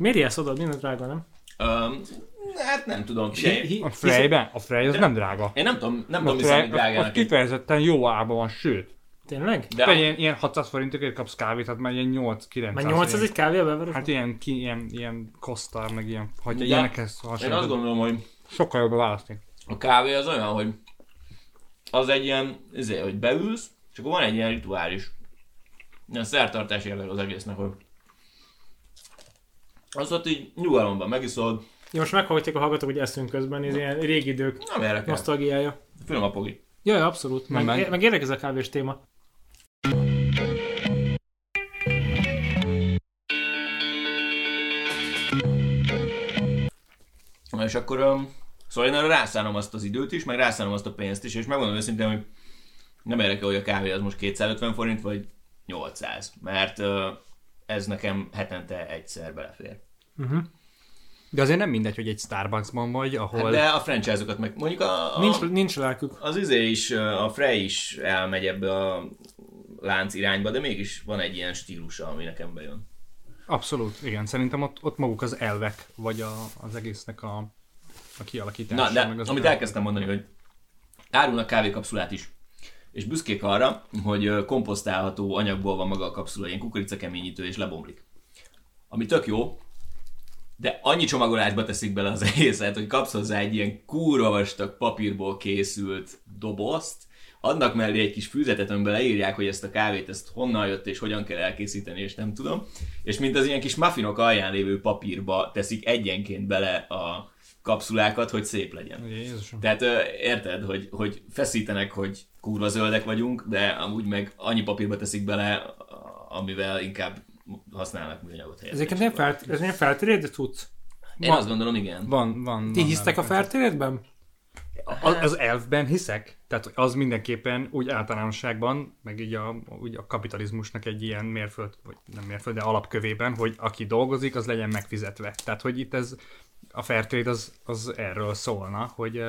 Miért jelsz oda? Minden drága, nem? Um, hát nem tudom. Se, Hi- A Freyben? A Frey az nem drága. én nem tudom, nem tudom, az, az drágának. egy- kifejezetten jó árban van, sőt. Tényleg? De De ilyen, ilyen 600 forintokért kapsz kávét, hát már ilyen 8-900. Már 800 egy kávé a beveres? Hát ilyen, ki, ilyen, ilyen kosztár, meg ilyen, hogyha De ilyenekhez én azt gondolom, hogy sokkal jobb a választni. a kávé az olyan, hogy az egy ilyen, ezért, hogy beülsz, és akkor van egy ilyen rituális, ilyen szertartás érdek az egésznek, hogy azt ott így nyugalomban megiszod, Ja, most meghallgatják a hallgatók, hogy eszünk közben, ez ilyen régi idők nem érdekel, nosztalgiája. finom a pogi. Ja, ja, abszolút. Meg, meg, meg- érdekes ez a kávés téma. Na és akkor, um, szóval én arra rászánom azt az időt is, meg rászánom azt a pénzt is, és megmondom őszintén, hogy nem érdekel, hogy a kávé az most 250 forint, vagy 800, mert uh, ez nekem hetente egyszer belefér. De azért nem mindegy, hogy egy Starbucksban vagy, ahol... Hát de a franchise-okat meg, mondjuk a, a, Nincs, nincs lelkük. az izé is, a Frey is elmegy ebbe a lánc irányba, de mégis van egy ilyen stílusa, ami nekem bejön. Abszolút, igen. Szerintem ott, ott maguk az elvek, vagy a, az egésznek a, a kialakítása. Na, de meg az amit elkezdtem mondani, hogy árulnak kávékapszulát is. És büszkék arra, hogy komposztálható anyagból van maga a kapszula, ilyen kukoricakeményítő és lebomlik. Ami tök jó, de annyi csomagolásba teszik bele az egészet, hogy kapsz hozzá egy ilyen kurva vastag papírból készült dobozt, adnak mellé egy kis füzetet, amiben leírják, hogy ezt a kávét, ezt honnan jött és hogyan kell elkészíteni, és nem tudom. És mint az ilyen kis muffinok alján lévő papírba teszik egyenként bele a kapszulákat, hogy szép legyen. Jézusom. Tehát érted, hogy, hogy feszítenek, hogy kurva zöldek vagyunk, de amúgy meg annyi papírba teszik bele, amivel inkább használnak műanyagot helyett. Ezeket nem, fel, ez nem feltérét tudsz? Én azt gondolom, igen. Van, van. Ti van hisztek a feltéredben? Az, az elfben hiszek, tehát az mindenképpen úgy általánosságban, meg így a, úgy a kapitalizmusnak egy ilyen mérföld, vagy nem mérföld, de alapkövében, hogy aki dolgozik, az legyen megfizetve. Tehát, hogy itt ez a Fairtrade az, az erről szólna, hogy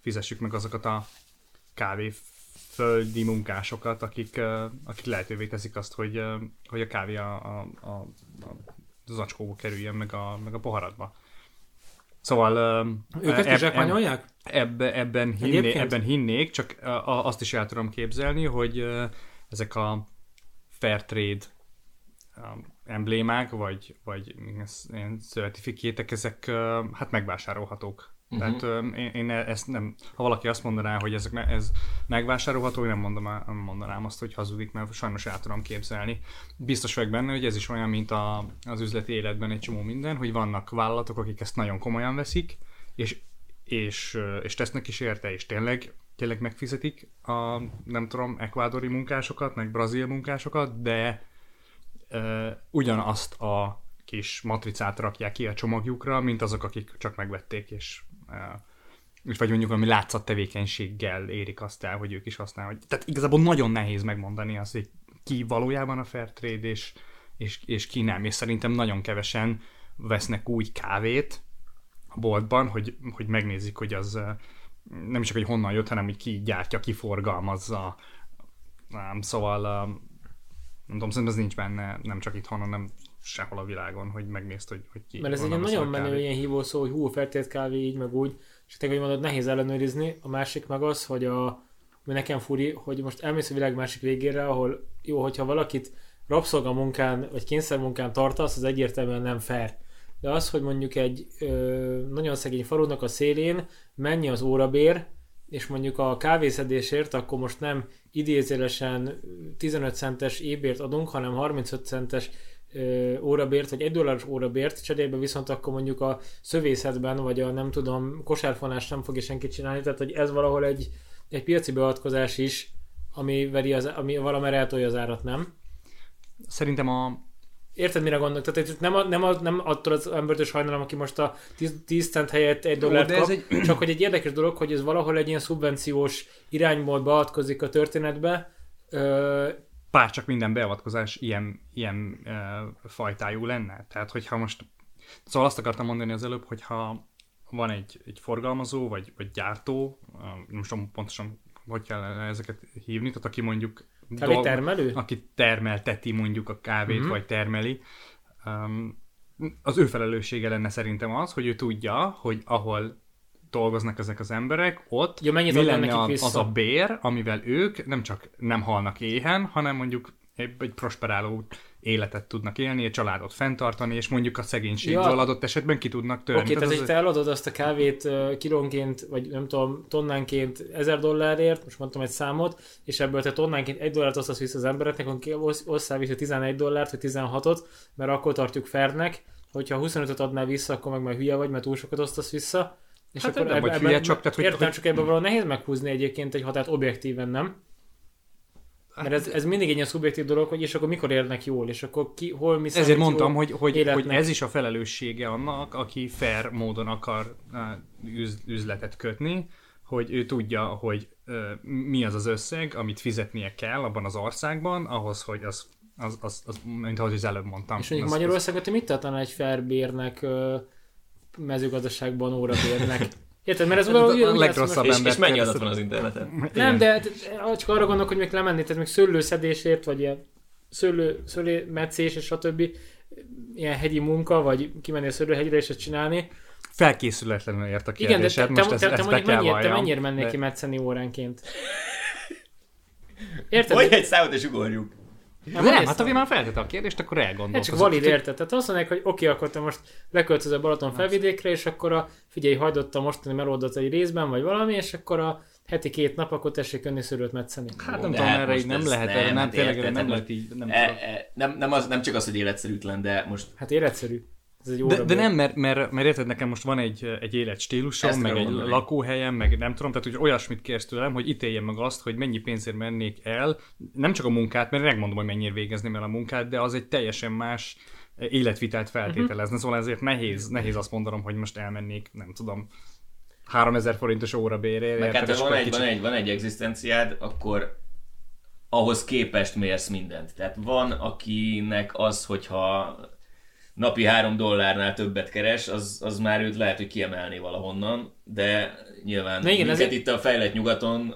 fizessük meg azokat a kávéföldi munkásokat, akik, akik lehetővé teszik azt, hogy, hogy a kávé a, a, a, a zacskóba kerüljön, meg a, meg a poharadba. Szóval... Őket is zsákmányolják? Ebbe, ebben, hinné, ebben hinnék, csak azt is el tudom képzelni, hogy ezek a fair trade um, emblémák, vagy, vagy ilyen certifikétek, ezek hát megvásárolhatók. Uh-huh. Tehát én, én ezt nem, ha valaki azt mondaná, hogy ezek, ez megvásárolható, én nem, mondom, nem mondanám azt, hogy hazudik, mert sajnos el tudom képzelni. Biztos vagyok benne, hogy ez is olyan, mint a, az üzleti életben egy csomó minden, hogy vannak vállalatok, akik ezt nagyon komolyan veszik, és és, és tesznek is érte, és tényleg, tényleg megfizetik a, nem tudom, ekvádori munkásokat, meg brazil munkásokat, de ugyanazt a kis matricát rakják ki a csomagjukra, mint azok, akik csak megvették, és és vagy mondjuk valami látszat tevékenységgel érik azt el, hogy ők is használják. Tehát igazából nagyon nehéz megmondani azt, hogy ki valójában a fair trade, és, és, és ki nem. És szerintem nagyon kevesen vesznek úgy kávét, a boltban, hogy, hogy megnézik, hogy az nem csak, hogy honnan jött, hanem hogy ki gyártja, ki forgalmazza. Nem, szóval nem tudom, szerintem ez nincs benne, nem csak itthon, hanem sehol a világon, hogy megnézd, hogy, hogy ki. Mert ez egy nagyon menő kávét. ilyen hívószó, hogy hú, feltért kávé így, meg úgy. És tényleg, hogy mondod, nehéz ellenőrizni. A másik meg az, hogy a, ami nekem furi, hogy most elmész a világ másik végére, ahol jó, hogyha valakit rabszolgamunkán vagy kényszermunkán tartasz, az egyértelműen nem fair. De az, hogy mondjuk egy ö, nagyon szegény falunak a szélén mennyi az órabér, és mondjuk a kávészedésért akkor most nem idézélesen 15 centes ébért adunk, hanem 35 centes órabért, vagy egy dolláros órabért, cserébe viszont akkor mondjuk a szövészetben, vagy a nem tudom, kosárfonást nem fogja senki csinálni, tehát hogy ez valahol egy, egy piaci beavatkozás is, ami, veri az, ami valamire eltolja az árat, nem? Szerintem a, Érted, mire gondolok? Tehát nem, a, nem, a, nem attól az embertől sajnálom, aki most a 10, 10 cent helyett egy dollárt de kap, ez egy... csak hogy egy érdekes dolog, hogy ez valahol egy ilyen szubvenciós irányból beavatkozik a történetbe. Ö, bár csak minden beavatkozás ilyen, ilyen uh, fajtájú lenne. Tehát, hogyha most... Szóval azt akartam mondani az előbb, hogyha van egy, egy forgalmazó, vagy, vagy gyártó, nem tudom pontosan, hogy kell ezeket hívni, tehát aki mondjuk Kávé termelő? aki termelteti mondjuk a kávét, Mhm. uh-huh. vagy termeli, um, az ő felelőssége lenne szerintem az, hogy ő tudja, hogy ahol dolgoznak ezek az emberek, ott Ja, mennyit mi lenne a, az a bér, amivel ők nem csak nem halnak éhen, hanem mondjuk egy, egy prosperáló életet tudnak élni, egy családot fenntartani, és mondjuk a szegénységből Ja. adott esetben ki tudnak törni. Oké, tehát az- hogy te eladod azt a kávét kilónként, vagy nem tudom, tonnánként 1000 dollárért, most mondtam egy számot, és ebből te tonnánként 1 dollárt osztasz vissza az embereknek, osszál vissza 11 dollárt, vagy 16-ot, mert akkor tartjuk fairnek, hogyha 25-öt adnál vissza, akkor meg majd hülye vagy, mert túl sokat osztasz vissza. És Hát akkor nem vagy hülye, csak tehát, hogy- értem, hogy- csak ebből valahol nehéz meghúzni egyébként egy határt objektíven, nem? Mert ez, ez mindig egy ilyen szubjektív dolog, hogy és akkor mikor érnek jól, és akkor ki, hol mi Ezért mondtam, hogy, hogy, hogy ez is a felelőssége annak, aki fair módon akar üz, üzletet kötni, hogy ő tudja, hogy mi az az összeg, amit fizetnie kell abban az országban, ahhoz, hogy az, az, az, az mint ahogy az előbb mondtam. És mondjuk Magyarországon te mit tartanál egy fair bérnek, ö, mezőgazdaságban órabérnek? Érted? Mert ez Ez valahogy a úgy legrosszabb most- És, és mennyi adat van az interneten? Nem, de de csak arra gondolok, hogy még lemenni, tehát még szőlőszedésért, vagy ilyen szőlő, szőlő metszés és stb. Ilyen hegyi munka, vagy kimenni a szőlőhegyre és ezt csinálni. Felkészületlenül ért a Igen, de te, kérdésed, te, most te, ezt, te, ezt be mondjuk mennyire, te mennyire mennél de- ki metszeni óránként? Érted? Vagy egy számot és ugorjuk. Nem, Nem, hát ha már feltette a kérdést, akkor Hát elgondolkozok. csak valid érted. Tehát azt mondják, hogy oké, akkor te most leköltözöl Balaton felvidékre, és akkor a, figyelj, hagydott a mostani melódat egy részben, vagy valami, és akkor a heti két nap, akkor tessék önni szőlőt metszeni. Hát nem tudom, hát erre így nem lehet, nem, erre nem, hát tényleg nem hát lehet így, nem E, e, nem, nem, az, nem csak az, hogy életszerűtlen, de most Hát életszerű. Ez egy De, de nem, mert, mert, mert érted, nekem most van egy, egy életstílusom, Ezt meg egy mondani. lakóhelyem, meg nem tudom, tehát hogy olyasmit kérsz tőlem, hogy ítéljem meg azt, hogy mennyi pénzért mennék el, nem csak a munkát, mert megmondom, hogy mennyire végezném el a munkát, de az egy teljesen más életvitelt feltételezne, uh-huh. szóval ezért nehéz, nehéz azt mondanom, hogy most elmennék, nem tudom, 3000 forintos óra bérért. Meg hát, ha van egy, kicsit- van, egy, van egy egzisztenciád, akkor ahhoz képest mérsz mindent. Tehát van, akinek az, hogyha napi három dollárnál többet keres, az, az már őt lehet, hogy kiemelné valahonnan, de nyilván Na igen, ezért- itt a fejlett nyugaton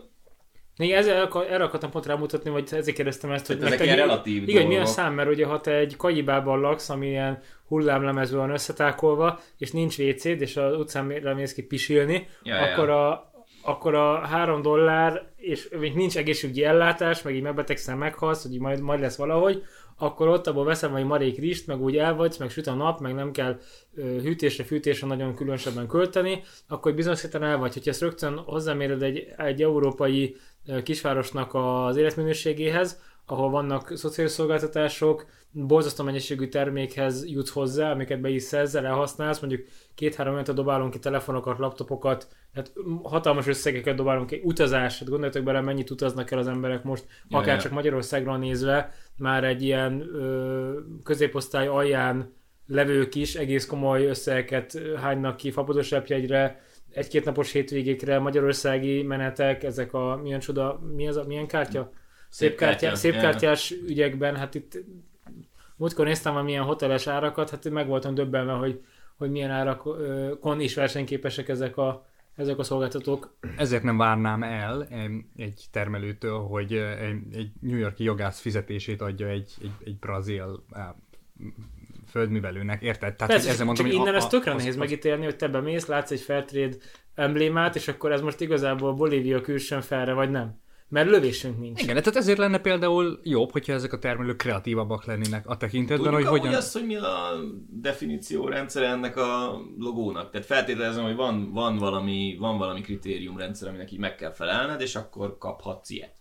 ezzel, akar- erre akartam pont rámutatni, vagy ezért kérdeztem ezt, hogy Tehát ezek ilyen relatív Igen, mi a szám, mert ugye ha te egy kajibában laksz, ami ilyen hullámlemezben van összetákolva, és nincs wc és az utcán mész ki pisilni, Ja, ja. akkor a, akkor a három dollár, és még nincs egészségügyi ellátás, meg így megbetegszel, meghalsz, hogy majd, majd lesz valahogy, akkor ott abból veszem egy marék rist, meg úgy elvagysz, meg süt a nap, meg nem kell hűtésre, fűtésre nagyon különösebben költeni, akkor bizonyos héten el vagy. Hogyha ezt rögtön hozzáméred egy, egy európai kisvárosnak az életminőségéhez, ahol vannak szociális szolgáltatások, borzasztó mennyiségű termékhez jutsz hozzá, amiket be is szerzel, elhasználsz, mondjuk két-három olyat dobálunk ki telefonokat, laptopokat, tehát hatalmas összegeket dobálunk ki, utazás, hát gondoljatok bele, mennyit utaznak el az emberek most, Ja, akár ja. csak Magyarországra nézve, már egy ilyen ö, középosztály alján levők is egész komoly összegeket hánynak ki fapados repjegyre, egy-két napos hétvégékre, magyarországi menetek, ezek a milyen csoda, mi ez a, milyen kártya? Szép, kártya, szép kártyás ügyekben, hát itt múltkor néztem a milyen hoteles árakat, hát meg voltam döbbenve, hogy, hogy milyen árakon is versenyképesek ezek a, ezek a szolgáltatók. Ezért nem várnám el egy termelőtől, hogy eh, egy, New Yorki jogász fizetését adja egy, egy, egy brazil eh, földművelőnek, érted? Tehát Persze, ezzel mondom, csak hogy innen a- ez tökre nehéz az- megítélni, hogy te bemész, látsz egy Fairtrade emblémát, és akkor ez most igazából Bolívia külsőn felre, vagy nem. Mert lövésünk nincs. Igen, tehát ezért lenne például jobb, hogyha ezek a termelők kreatívabbak lennének a tekintetben, Tudjuk hogy hogyan... azt, hogy mi a definíció rendszer ennek a logónak. Tehát feltételezem, hogy van, van, valami, van valami kritériumrendszer, aminek így meg kell felelned, és akkor kaphatsz ilyet.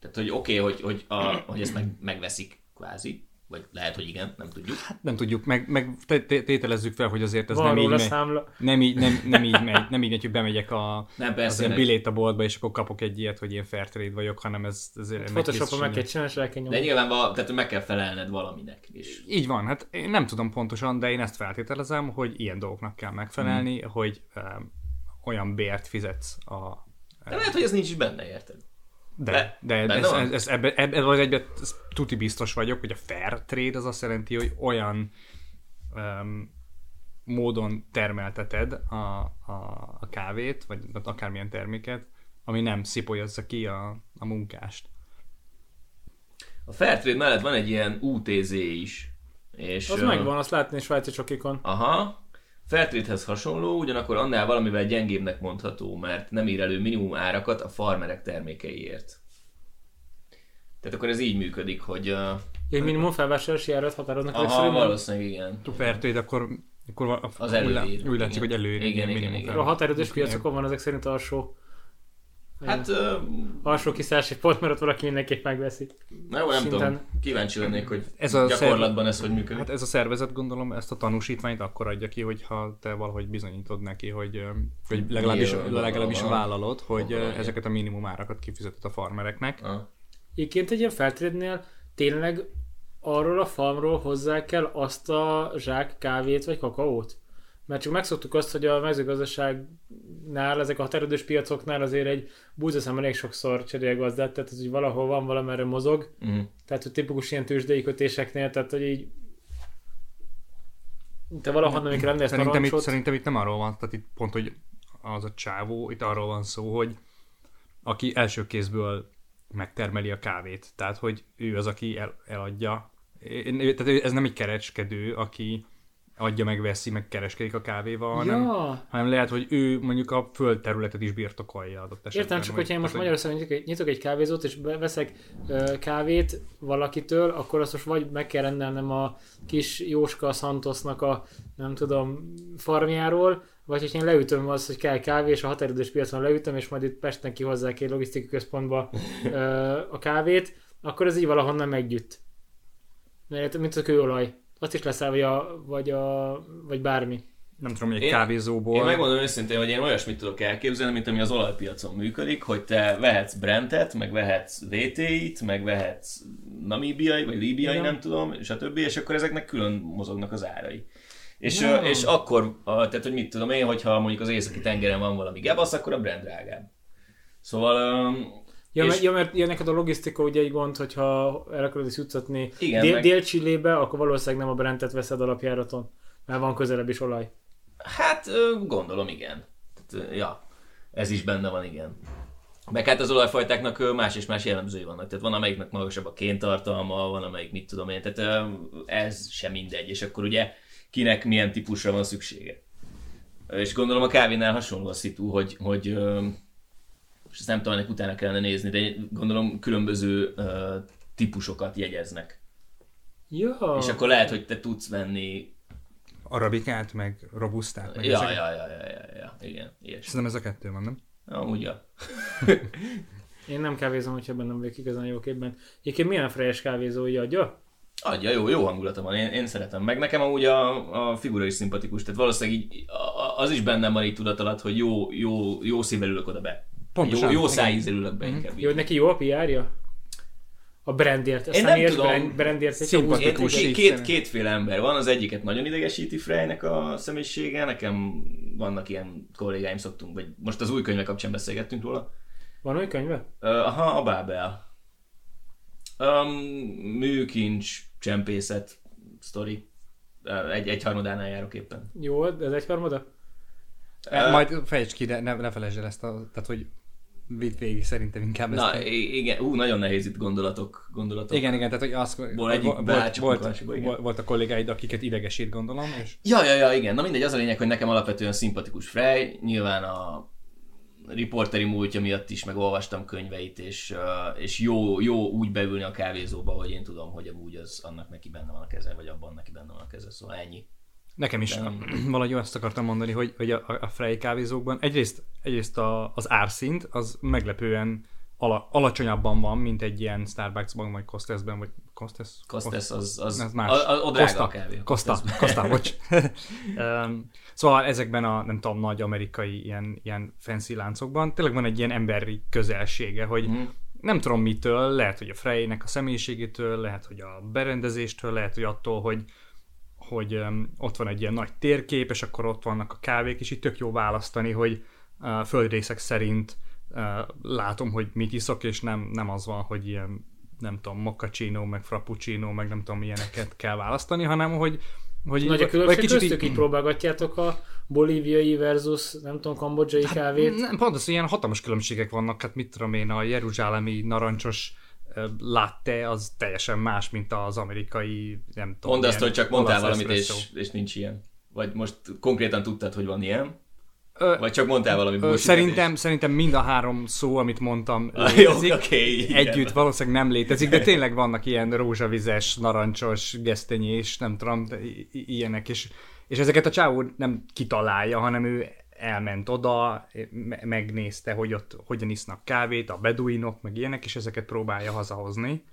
Tehát, hogy oké, okay, hogy, hogy, a, hogy ezt meg, megveszik kvázi, vagy lehet, hogy igen, nem tudjuk. Nem tudjuk, meg, meg té- té- tételezzük fel, hogy azért ez Van nem így, megy, számla. nem, így, nem, nem így megy, nem így megy, hogy bemegyek a, Nem, az persze, ilyen meg- bilétaboltba, és akkor kapok egy ilyet, hogy én fair trade vagyok, hanem ez azért ennek Photoshopon meg kell csinálni, és el kell de nyilván val- tehát meg kell felelned valaminek. És Így van, hát én nem tudom pontosan, de én ezt feltételezem, hogy ilyen dolgoknak kell megfelelni, Hmm. hogy um, olyan bért fizetsz a... de lehet, hogy ez nincs is benne, érted? De, de, de ez, ez, ez, ebbe, ebbe az egyben ez tuti biztos vagyok, hogy a fair trade az azt jelenti, hogy olyan um, módon termelteted a, a, a kávét, vagy akármilyen terméket, ami nem szipolyozza ki a, a munkást. A Fairtrade mellett van egy ilyen UTZ is, És, Az ö, megvan, azt látni svájci csokikon. Aha. Fairtrade-hez hasonló, ugyanakkor annál valamivel gyengébbnek mondható, mert nem ír elő minimum árakat a farmerek termékeiért. Tehát akkor ez így működik, hogy... Uh, Egy minimum felvásárlási árat határoznak aha, legszerűen. valószínűleg igen. Fairtrade, akkor, akkor Az előír. úgy látszik, Igen. hogy előír. Igen, ilyen igen, minimum igen. A határidős Igen. piacokon van ezek szerint alsó. Hát, uh, Alsó kiszállási pont, mert ott valaki mindenképp megveszi. na jó, nem Szinten- tudom. Kíváncsi lennék, hogy Ez a gyakorlatban ez hogy működik. Hát ez a szervezet gondolom ezt a tanúsítványt akkor adja ki, hogyha te valahogy bizonyítod neki, hogy, ö, hogy legalábbis, Nyilván, legalábbis vállalod, hogy ö, Aha, igen. ezeket a minimum árakat kifizeted a farmereknek. Ah. Egyébként egy ilyen feltrédnél tényleg arról a farmról hozzá kell azt a zsák kávét vagy kakaót? Mert csak megszoktuk azt, hogy a mezőgazdaságnál, ezek a határidős piacoknál azért egy búzaszám elég sokszor cserél gazdát, tehát ez, hogy valahol van, valamerre mozog. Mm. Tehát, hogy tipikus ilyen tőzsdei kötéseknél, tehát, hogy így te valahonnan, amikor rendelsz Szerintem itt, szerintem itt nem arról van, tehát itt pont, hogy az a csávó, itt arról van szó, hogy aki első kézből megtermeli a kávét. Tehát, hogy ő az, aki el, eladja. Tehát ez nem egy kereskedő, aki adja meg, veszi, meg kereskedik a kávéval, hanem, Ja, hanem lehet, hogy ő mondjuk a földterületet is birtokolja adott esetben. Értem, csak hogy- hogyha én most Magyarországon nyitok egy, nyitok egy kávézót, és veszek ö, kávét valakitől, akkor azt most vagy meg kell rendelnem a kis Jóska Santosnak a, nem tudom, farmjáról, vagy hogy én leütöm azt, hogy kell kávé, és a határidős piacon leütöm, és majd itt Pesten kihozzák egy logisztikai központba ö, a kávét, akkor ez így valahonnan meggyűjt. Mert mint a kőolaj. Azt is leszel, vagy, a, vagy, a, vagy bármi. Nem tudom, hogy egy Én- kávézóból... Én megmondom őszintén, hogy én olyasmit tudok elképzelni, mint ami az olajpiacon működik, hogy te vehetsz Brentet, meg vehetsz VT-t, meg vehetsz namíbiai, vagy líbiai, Igen. nem tudom, stb. És akkor ezeknek külön mozognak az árai. És, ö, és akkor, a, tehát hogy mit tudom én, hogyha mondjuk az északi tengeren van valami gebasz, akkor a Brent drágább. Szóval Ja, És- mert, ja, mert ilyen neked a logisztika ugye egy gond, hogyha el akarod is juttatni Igen, dél, meg- Dél-Csillébe, akkor valószínűleg nem a Brentet veszed alapjáraton, mert van közelebb is olaj. Hát gondolom igen. Tehát, ja, ez is benne van, igen. Meg hát az olajfajtáknak más és más jellemzői vannak. Tehát van amelyiknek magasabb a kéntartalma, van amelyik mit tudom én, tehát ez sem mindegy. És akkor ugye kinek milyen típusra van szüksége. És gondolom a kávénál hasonló a szitu, hogy, hogy és ezt nem tudom, ennek utána kellene nézni, de gondolom különböző ö, típusokat jegyeznek. Ja, És akkor lehet, hogy te tudsz venni Arabikát, meg robusztát, meg Ja, ezeket. ja, ja, ja, ja, ja, igen, ilyesmi. Szerintem ez a kettő van, nem? Amúgy, ja. én nem kávézom, hogyha bennem vagyok igazán jó képben. Egyébként milyen frejes kávézói adja? Adja, jó, jó hangulata van, én, én szeretem. Meg nekem amúgy a, a figura is szimpatikus, tehát valószínűleg így, a- az is bennem van így tudat alatt, hogy jó, jó, jó szívvel ülök oda be. Pontosan, Jó, jó igen. szájízzel ülök be inkább. Jó, neki jó a PR-ja? A brandért, a Én nem tudom. brand, brandért egy Szimpatikus. Két, két, kétféle ember van, az egyiket nagyon idegesíti Freynek a személyisége, nekem vannak ilyen kollégáim szoktunk, vagy most az új könyve kapcsán beszélgettünk róla. Van új könyve? Uh, aha, a Bábel. Um, műkincs, csempészet, sztori. Uh, egy, egy harmadánál járok éppen. Jó, ez egy harmada? Uh, Majd fejtsd ki, de ne, ne felejtsd el ezt a... Tehát, hogy vidd végig szerintem inkább ezt. Na, a- i- igen, ú, nagyon nehéz itt gondolatok, gondolatok. Igen, igen, tehát hogy az, Ból egyik volt, volt, volt, volt, a kollégáid, akiket idegesít, gondolom, és Ja, ja, ja, igen. Na mindegy, az a lényeg, hogy nekem alapvetően szimpatikus Frey, nyilván a riporteri múltja miatt is megolvastam könyveit, és, és jó, jó úgy beülni a kávézóba, hogy én tudom, hogy amúgy az annak neki benne van a keze, vagy abban neki benne van a keze, szóval ennyi. Nekem is Nem. valahogy azt akartam mondani, hogy, hogy a, a Frey kávézókban egyrészt, egyrészt a, az árszint az meglepően ala, alacsonyabban van, mint egy ilyen Starbucksban, vagy Costesben, vagy Costes? Kostesz az, az, Ez más. A, a, a drága Costa. kávé. Costa, Costa, bocs. um, szóval ezekben a, nem tudom, nagy amerikai ilyen, ilyen fancy láncokban tényleg van egy ilyen emberi közelsége, hogy Mhm. nem tudom mitől, lehet, hogy a Freynek a személyiségétől, lehet, hogy a berendezéstől, lehet, hogy attól, hogy hogy um, ott van egy ilyen nagy térkép, és akkor ott vannak a kávék, és itt tök jó választani, hogy uh, földrészek szerint uh, látom, hogy mit iszok, és nem, nem az van, hogy ilyen nem tudom, moccacino, meg frappuccino, meg nem tudom, ilyeneket kell választani, hanem hogy hogy Nagy a különbség kicsit köztük, így próbálgatjátok a bolíviai versus, nem tudom, kambodzsai kávét. Nem, pont az, ilyen hatalmas különbségek vannak, hát mit tudom én, a jeruzsálemi narancsos ö, latte az teljesen más, mint az amerikai, nem tudom. Mondd azt, hogy csak mondtál valamit, espresso. és, és nincs ilyen. Vagy most konkrétan tudtad, hogy van ilyen? Ö, Vagy csak mondtál valami ö, szerintem, szerintem mind a három szó, amit mondtam, Ah, jó, létezik. oké, igen. Együtt valószínűleg nem létezik, de tényleg vannak ilyen rózsavizes, narancsos, gesztenyés, nem tudom, ilyenek, és, és ezeket a csávó nem kitalálja, hanem ő elment oda, me- megnézte, hogy ott hogyan isznak kávét, a beduinok, meg ilyenek, és ezeket próbálja hazahozni.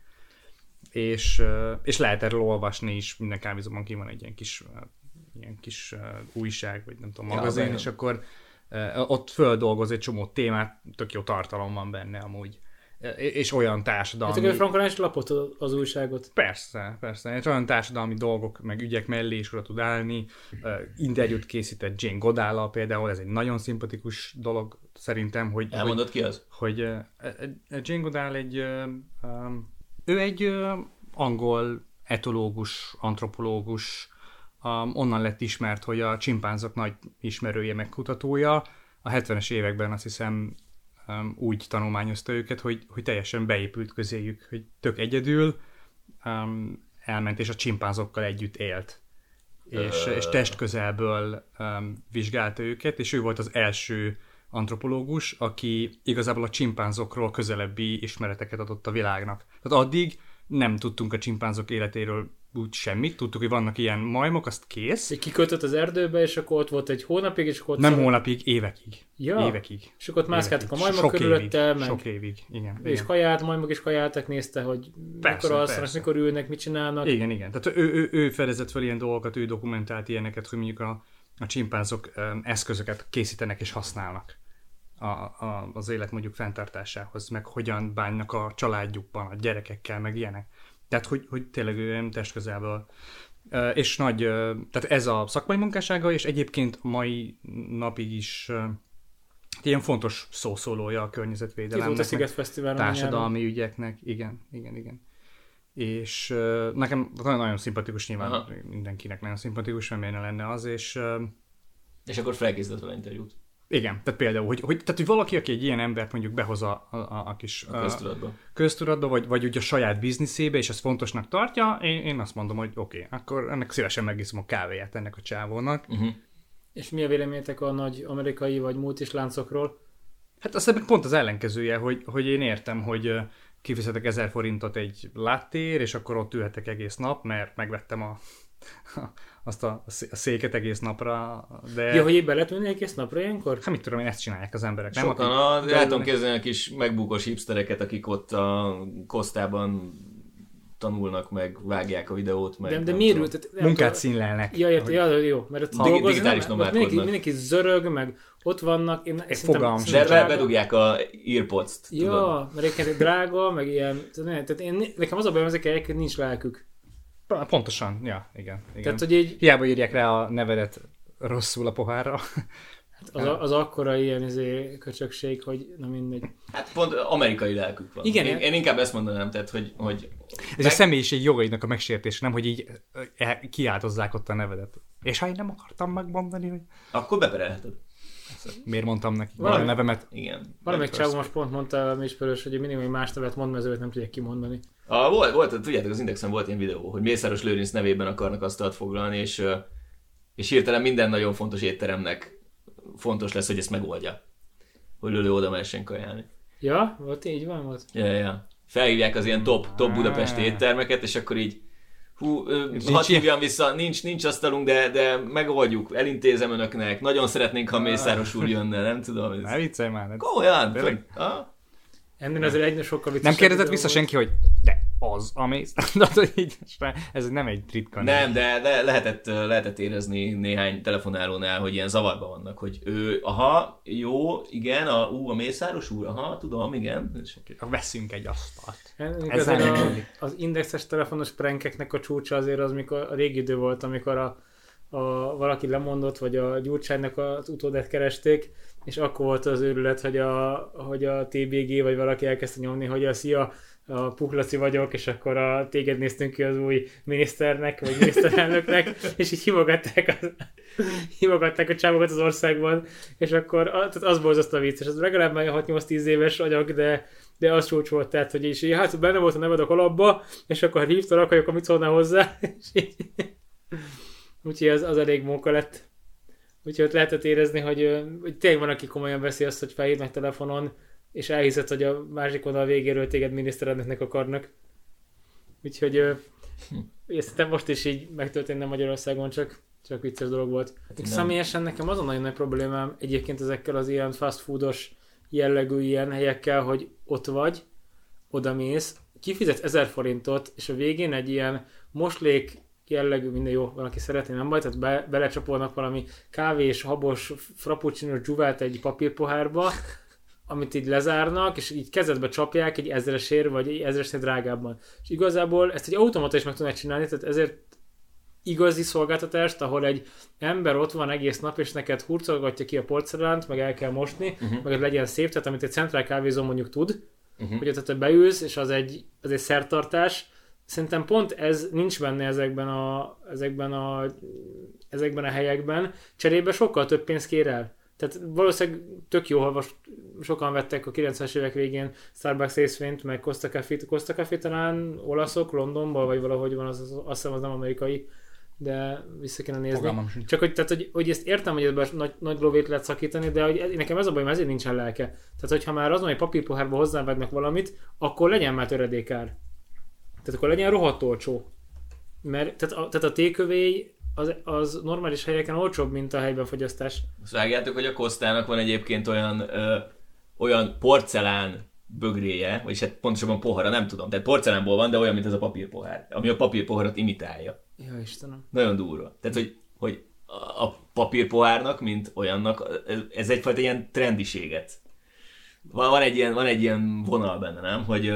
És, és lehet erről olvasni is, minden kávézóban ki van egy ilyen kis, ilyen kis újság, vagy nem tudom, Ja, magazin, benne. és akkor ott földolgoz egy csomó témát, tök jó tartalom van benne amúgy. És olyan társadalmi... Hát Frankon is lapot az- újságot. Persze, persze. És olyan társadalmi dolgok, meg ügyek mellé is oda tud állni. Uh, interjút készített Jane Godállal például, ez egy nagyon szimpatikus dolog szerintem, hogy, hogy, Elmondod ki az? hogy uh, Jane Goodall egy, uh, um, ő egy uh, angol etológus, antropológus, um, onnan lett ismert, hogy a csimpánzok nagy ismerője, megkutatója. A 70-es években azt hiszem um, úgy tanulmányozta őket, hogy, hogy teljesen beépült közéjük, hogy tök egyedül um, elment és a csimpánzokkal együtt élt. És, és testközelből um, vizsgálta őket, és ő volt az első antropológus, aki igazából a csimpánzokról közelebbi ismereteket adott a világnak. Tehát addig nem tudtunk a csimpánzok életéről úgy semmit, tudtuk, hogy vannak ilyen majmok, azt kész. Egy kikötött az erdőbe, és akkor ott volt egy hónapig, és akkor ott Nem szar- hónapig, évekig. Ja. Évekig. És akkor ott mászkáltak a majmok Sok körülötte, évig. meg Sok évig, igen. és igen. kajált, majmok is kajáltak, nézte, hogy Persze, mikor alszanak, mikor ülnek, mit csinálnak. Igen, igen. Tehát ő, ő, ő fedezett fel ilyen dolgokat, ő dokumentált ilyeneket, hogy mondjuk a, a csimpánzok eszközöket készítenek és használnak a, a, az élet mondjuk fenntartásához, meg hogyan bánnak a családjukban, a gyerekekkel, meg ilyenek. Tehát, hogy, hogy tényleg ő ilyen testközelből. És nagy, tehát ez a szakmai munkássága, és egyébként a mai napig is ö, ilyen fontos szószólója a Itt volt a környezetvédelemnek, Sziget Fesztiválon. nyáron. társadalmi ügyeknek, igen, igen, igen. És uh, nekem nagyon, nagyon szimpatikus, nyilván Aha. Aha. mindenkinek nagyon szimpatikus, mert miért ne lenne az, és uh, És akkor felkészített vele interjút igen, tehát például, hogy, hogy, tehát, hogy valaki, aki egy ilyen embert mondjuk behoz a, a, a, a kis a köztudatba. köztudatba, vagy, vagy úgy a saját bizniszébe, és ezt fontosnak tartja, én, én azt mondom, hogy oké, okay, akkor ennek szívesen megiszom a kávéját ennek a csávónak. Uh-huh. És mi a véleményetek a nagy amerikai vagy multis láncokról? Hát azt meg pont az ellenkezője, hogy, hogy én értem, hogy kifizetek 1000 forintot egy lattér, és akkor ott ülhetek egész nap, mert megvettem a, azt a, a széket egész napra, de... Ja, hogy éppen lehet menni egész napra ilyenkor? Hát mit tudom én, ezt csinálják az emberek, nem? Sokan, Akik a, beülnek- képzelni a kis megbukos hipstereket, akik ott a Kosztában tanulnak, meg vágják a videót, meg De, de nem miért tudom. ült? Tehát nem Munkát színlelnek. Ja, érte, ja, jó, mert ott dolgozni digitális nem, ott mindenki, mindenki zörög, meg ott vannak. Én szerintem- fogalmam De be, drága. bedugják a earpods-t, tudod? Ja, mert egyébként drága, meg ilyen, tehát én, nekem az a bajom ezekkel, hogy nincs lelkük. Pontosan, ja, igen. igen. Tehát, hogy így Hiába írják rá a nevedet rosszul a pohárra. az, az akkora ilyen izé, köcsökség, hogy na mindegy. Hát pont amerikai lelkük van. Igen, én, hát- én inkább ezt mondanám, tehát, hogy, hogy Ez a személyiség jogainak a megsértés, nem, hogy így el- kiáltozzák ott a nevedet. És ha én nem akartam megmondani, hogy akkor beperelheted. Miért mondtam neki Valami- a nevemet. Igen. Valamelyik csávó most pont mondta a ismerős, hogy hogy más nevet mond, mert nem tudják kimondani. A, volt, volt, tudjátok, az Indexen volt ilyen videó, hogy Mészáros Lőrinc nevében akarnak asztalt foglalni, és, és hirtelen minden nagyon fontos étteremnek fontos lesz, hogy ezt megoldja. Hogy Lőlő oda mehessen kajálni. Ja, volt így van, volt. Ja, ja. Felhívják az ilyen top, top budapesti éttermeket, és akkor így hú, hadd ilyen? hívjam vissza, nincs, nincs asztalunk, de, de megoldjuk, elintézem önöknek, nagyon szeretnénk, ha Mészáros úr jönne, nem tudom. Ne Ez... viccelj már. Ne. Komolyan? Ennél azért egyre sokkal Nem kérdezett vissza volt. senki, hogy de az a mész. Tehát, hogy így, ez nem egy ritka név. Nem, de, de lehetett, lehetett érezni néhány telefonálónál, hogy ilyen zavarban vannak, hogy ő, aha, jó, igen, a, ú, a Mészáros úr, aha, tudom, igen. És Veszünk egy asztalt. Ennek Ez nem a, az indexes telefonos prankeknek a csúcsa azért az, mikor a régi idő volt, amikor a, a, valaki lemondott, vagy a Gyurcsánynak az utódát keresték, és akkor volt az őrület, hogy a, hogy a TBG vagy valaki elkezdte nyomni, hogy a szia, a Puklaci vagyok, és akkor a téged néztünk ki az új miniszternek, vagy miniszterelnöknek, és így hívogatták, az, hívogatták a csávokat az országban, és akkor a- tehát az borzasztó vicces. Ez legalább már 6-8-10 éves anyag, de, de az csúcs volt, tehát, hogy így, hát benne volt a neved a kalapba, és akkor hívtalak, akkor mit szólnál hozzá, és így, úgyhogy az, az elég móka lett. Úgyhogy ott lehetett érezni, hogy, hogy tényleg van, aki komolyan veszi azt, hogy felhívnak telefonon, és elhiszed, hogy a másik oldal végéről téged miniszterelnöknek akarnak. Úgyhogy ö, ezt szerintem most is így megtörténne Magyarországon, csak, csak vicces dolog volt. nem. Személyesen nekem az a nagyon nagy problémám egyébként ezekkel az ilyen fast foodos jellegű ilyen helyekkel, hogy ott vagy, oda mész, kifizetsz 1000 forintot, és a végén egy ilyen moslék jellegű, minden jó, valaki szeretné, nem baj, tehát be, belecsapolnak valami kávés, habos, frappuccino dzsuvát egy papírpohárba, amit így lezárnak, és így kezedbe csapják egy ezresért, vagy egy ezresnél drágábban. És igazából ezt egy automata is meg tudnak csinálni, tehát ezért igazi szolgáltatást, ahol egy ember ott van egész nap, és neked hurcolgatja ki a porcelánt, meg el kell mosni, uh-huh. meg legyen szép, tehát amit egy centrál kávézó mondjuk tud, Mhm. hogy ott te beülsz, és az egy, az egy szertartás. Szerintem pont ez nincs benne ezekben a, ezekben a, ezekben a helyekben. Cserébe sokkal több pénzt kér el. Tehát valószínűleg tök jó, ha most sokan vettek a 90-es évek végén Starbucks részvényt, meg Costa Café, Costa Café talán olaszok, Londonban, vagy valahogy van, az, az, azt hiszem az nem amerikai, de vissza kéne nézni. Fogalmam sincs. Csak hogy, tehát, hogy, hogy ezt értem, hogy ebben nagy, nagy lóvét lehet szakítani, de hogy nekem ez a bajom, ezért nincsen lelke. Tehát, hogyha már azon, hogy papírpohárba hozzávednek valamit, akkor legyen már töredékár. Tehát akkor legyen rohadt olcsó. Mert tehát a, tehát a tékövény az, az normális helyeken olcsóbb, mint a helyben fogyasztás. Azt vágjátok, hogy a Kosztának van egyébként olyan, ö, olyan porcelán bögréje, vagyis hát pontosabban pohara, nem tudom. Tehát porcelánból van, de olyan, mint ez a papírpohár, ami a papírpoharat imitálja. Ja, Istenem. Nagyon durva. Tehát, hogy, hogy a papírpohárnak, mint olyannak, ez egyfajta ilyen trendiséget. Van, van, egy ilyen, van egy ilyen vonal benne, nem? Hogy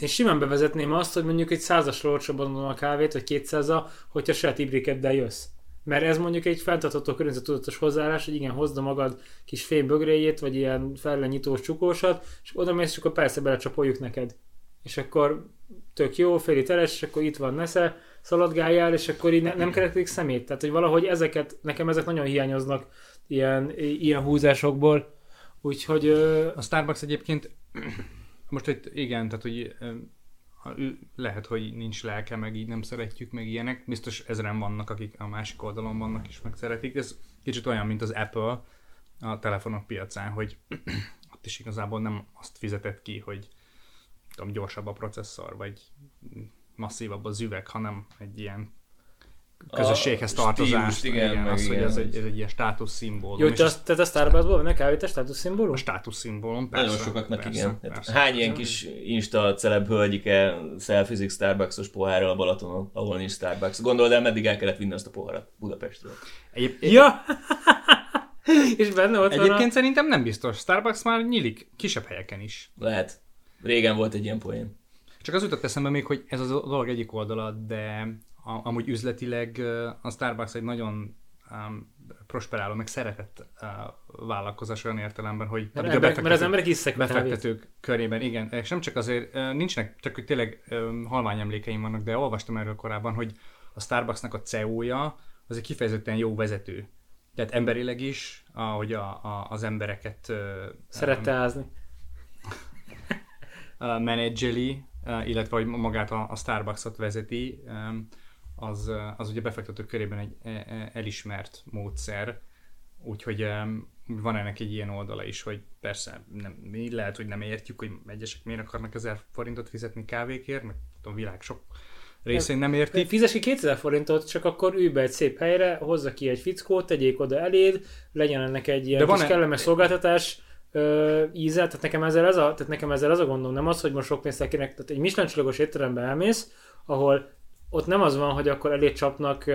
Én simán bevezetném azt, hogy mondjuk egy százasról olcsóbban adom a kávét, vagy kétszáza, hogyha saját ibrikeddel jössz. Mert ez mondjuk egy feltartató környezetudatos hozzáállás, hogy igen, hozd magad kis fémbögréjét, vagy ilyen fellenyitós csukósat, és oda mész, és akkor persze belecsapoljuk neked. És akkor tök jó, féli teres, és akkor itt van nesze, szaladgáljál, és akkor így ne, nem kerekedik szemét. Tehát, hogy valahogy ezeket, nekem ezek nagyon hiányoznak ilyen, ilyen húzásokból. Úgyhogy ö, A Starbucks egyébként, most hogy igen, tehát hogy lehet, hogy nincs lelke, meg így nem szeretjük, meg ilyenek. Biztos ezeren vannak, akik a másik oldalon vannak és meg szeretik. Ez kicsit olyan, mint az Apple a telefonok piacán, hogy ott is igazából nem azt fizetett ki, hogy tudom, gyorsabb a processzor, vagy masszívabb az üveg, hanem egy ilyen közösséghez A tartozás. stílust, igen, meg az, hogy igen. ez egy, ez egy ilyen státuszszimbólum. jó, és te, te a Starbucksból vennek kávét a státuszszimbólum? a státuszszimbólum, persze. nagyon sokaknak persze, igen. Persze. Hát Hány ilyen kis Insta celeb hölgyike szelfizik Starbucksos pohárral a Balatonon, ahol nincs Starbucks. Gondolod el, meddig el kellett vinni azt a poharat Budapestről. Egyéb, Ja! és benne ott Egyébként van szerintem nem biztos. Starbucks már nyílik kisebb helyeken is. Lehet. Régen volt egy ilyen poén. Csak az jutott eszembe még, hogy ez a dolog egyik oldala, de a, amúgy üzletileg a Starbucks egy nagyon um, prosperáló, meg szeretett uh, vállalkozás olyan értelemben, hogy mert, pedig a emberek, mert az emberek iszek a kávét. befektetők körében, igen, és nem csak azért, nincsenek, csak hogy tényleg ö, halvány emlékeim vannak, de olvastam erről korábban, hogy a Starbucksnak a CEO-ja az egy kifejezetten jó vezető. Tehát emberileg is, ahogy a, a, az embereket ö, Szerette ázni. uh, menedzseli, uh, illetve hogy magát a, a Starbucks-ot vezeti, um, az, az ugye befektetők körében egy e- e- elismert módszer, úgyhogy van ennek egy ilyen oldala is, hogy persze nem, mi lehet, hogy nem értjük, hogy egyesek miért akarnak 1000 forintot fizetni kávékért, meg a világ sok részén nem értik. Fizes ki 2000 forintot, csak akkor ülj be egy szép helyre, hozza ki egy fickót, tegyék oda eléd, legyen ennek egy ilyen De van kis e- kellemes szolgáltatás ö, íze, tehát nekem, ezzel ez a, tehát nekem ezzel az a gondom, nem az, hogy most sok pénzt tehát egy Michelin étterembe elmész, ahol ott nem az van, hogy akkor elé csapnak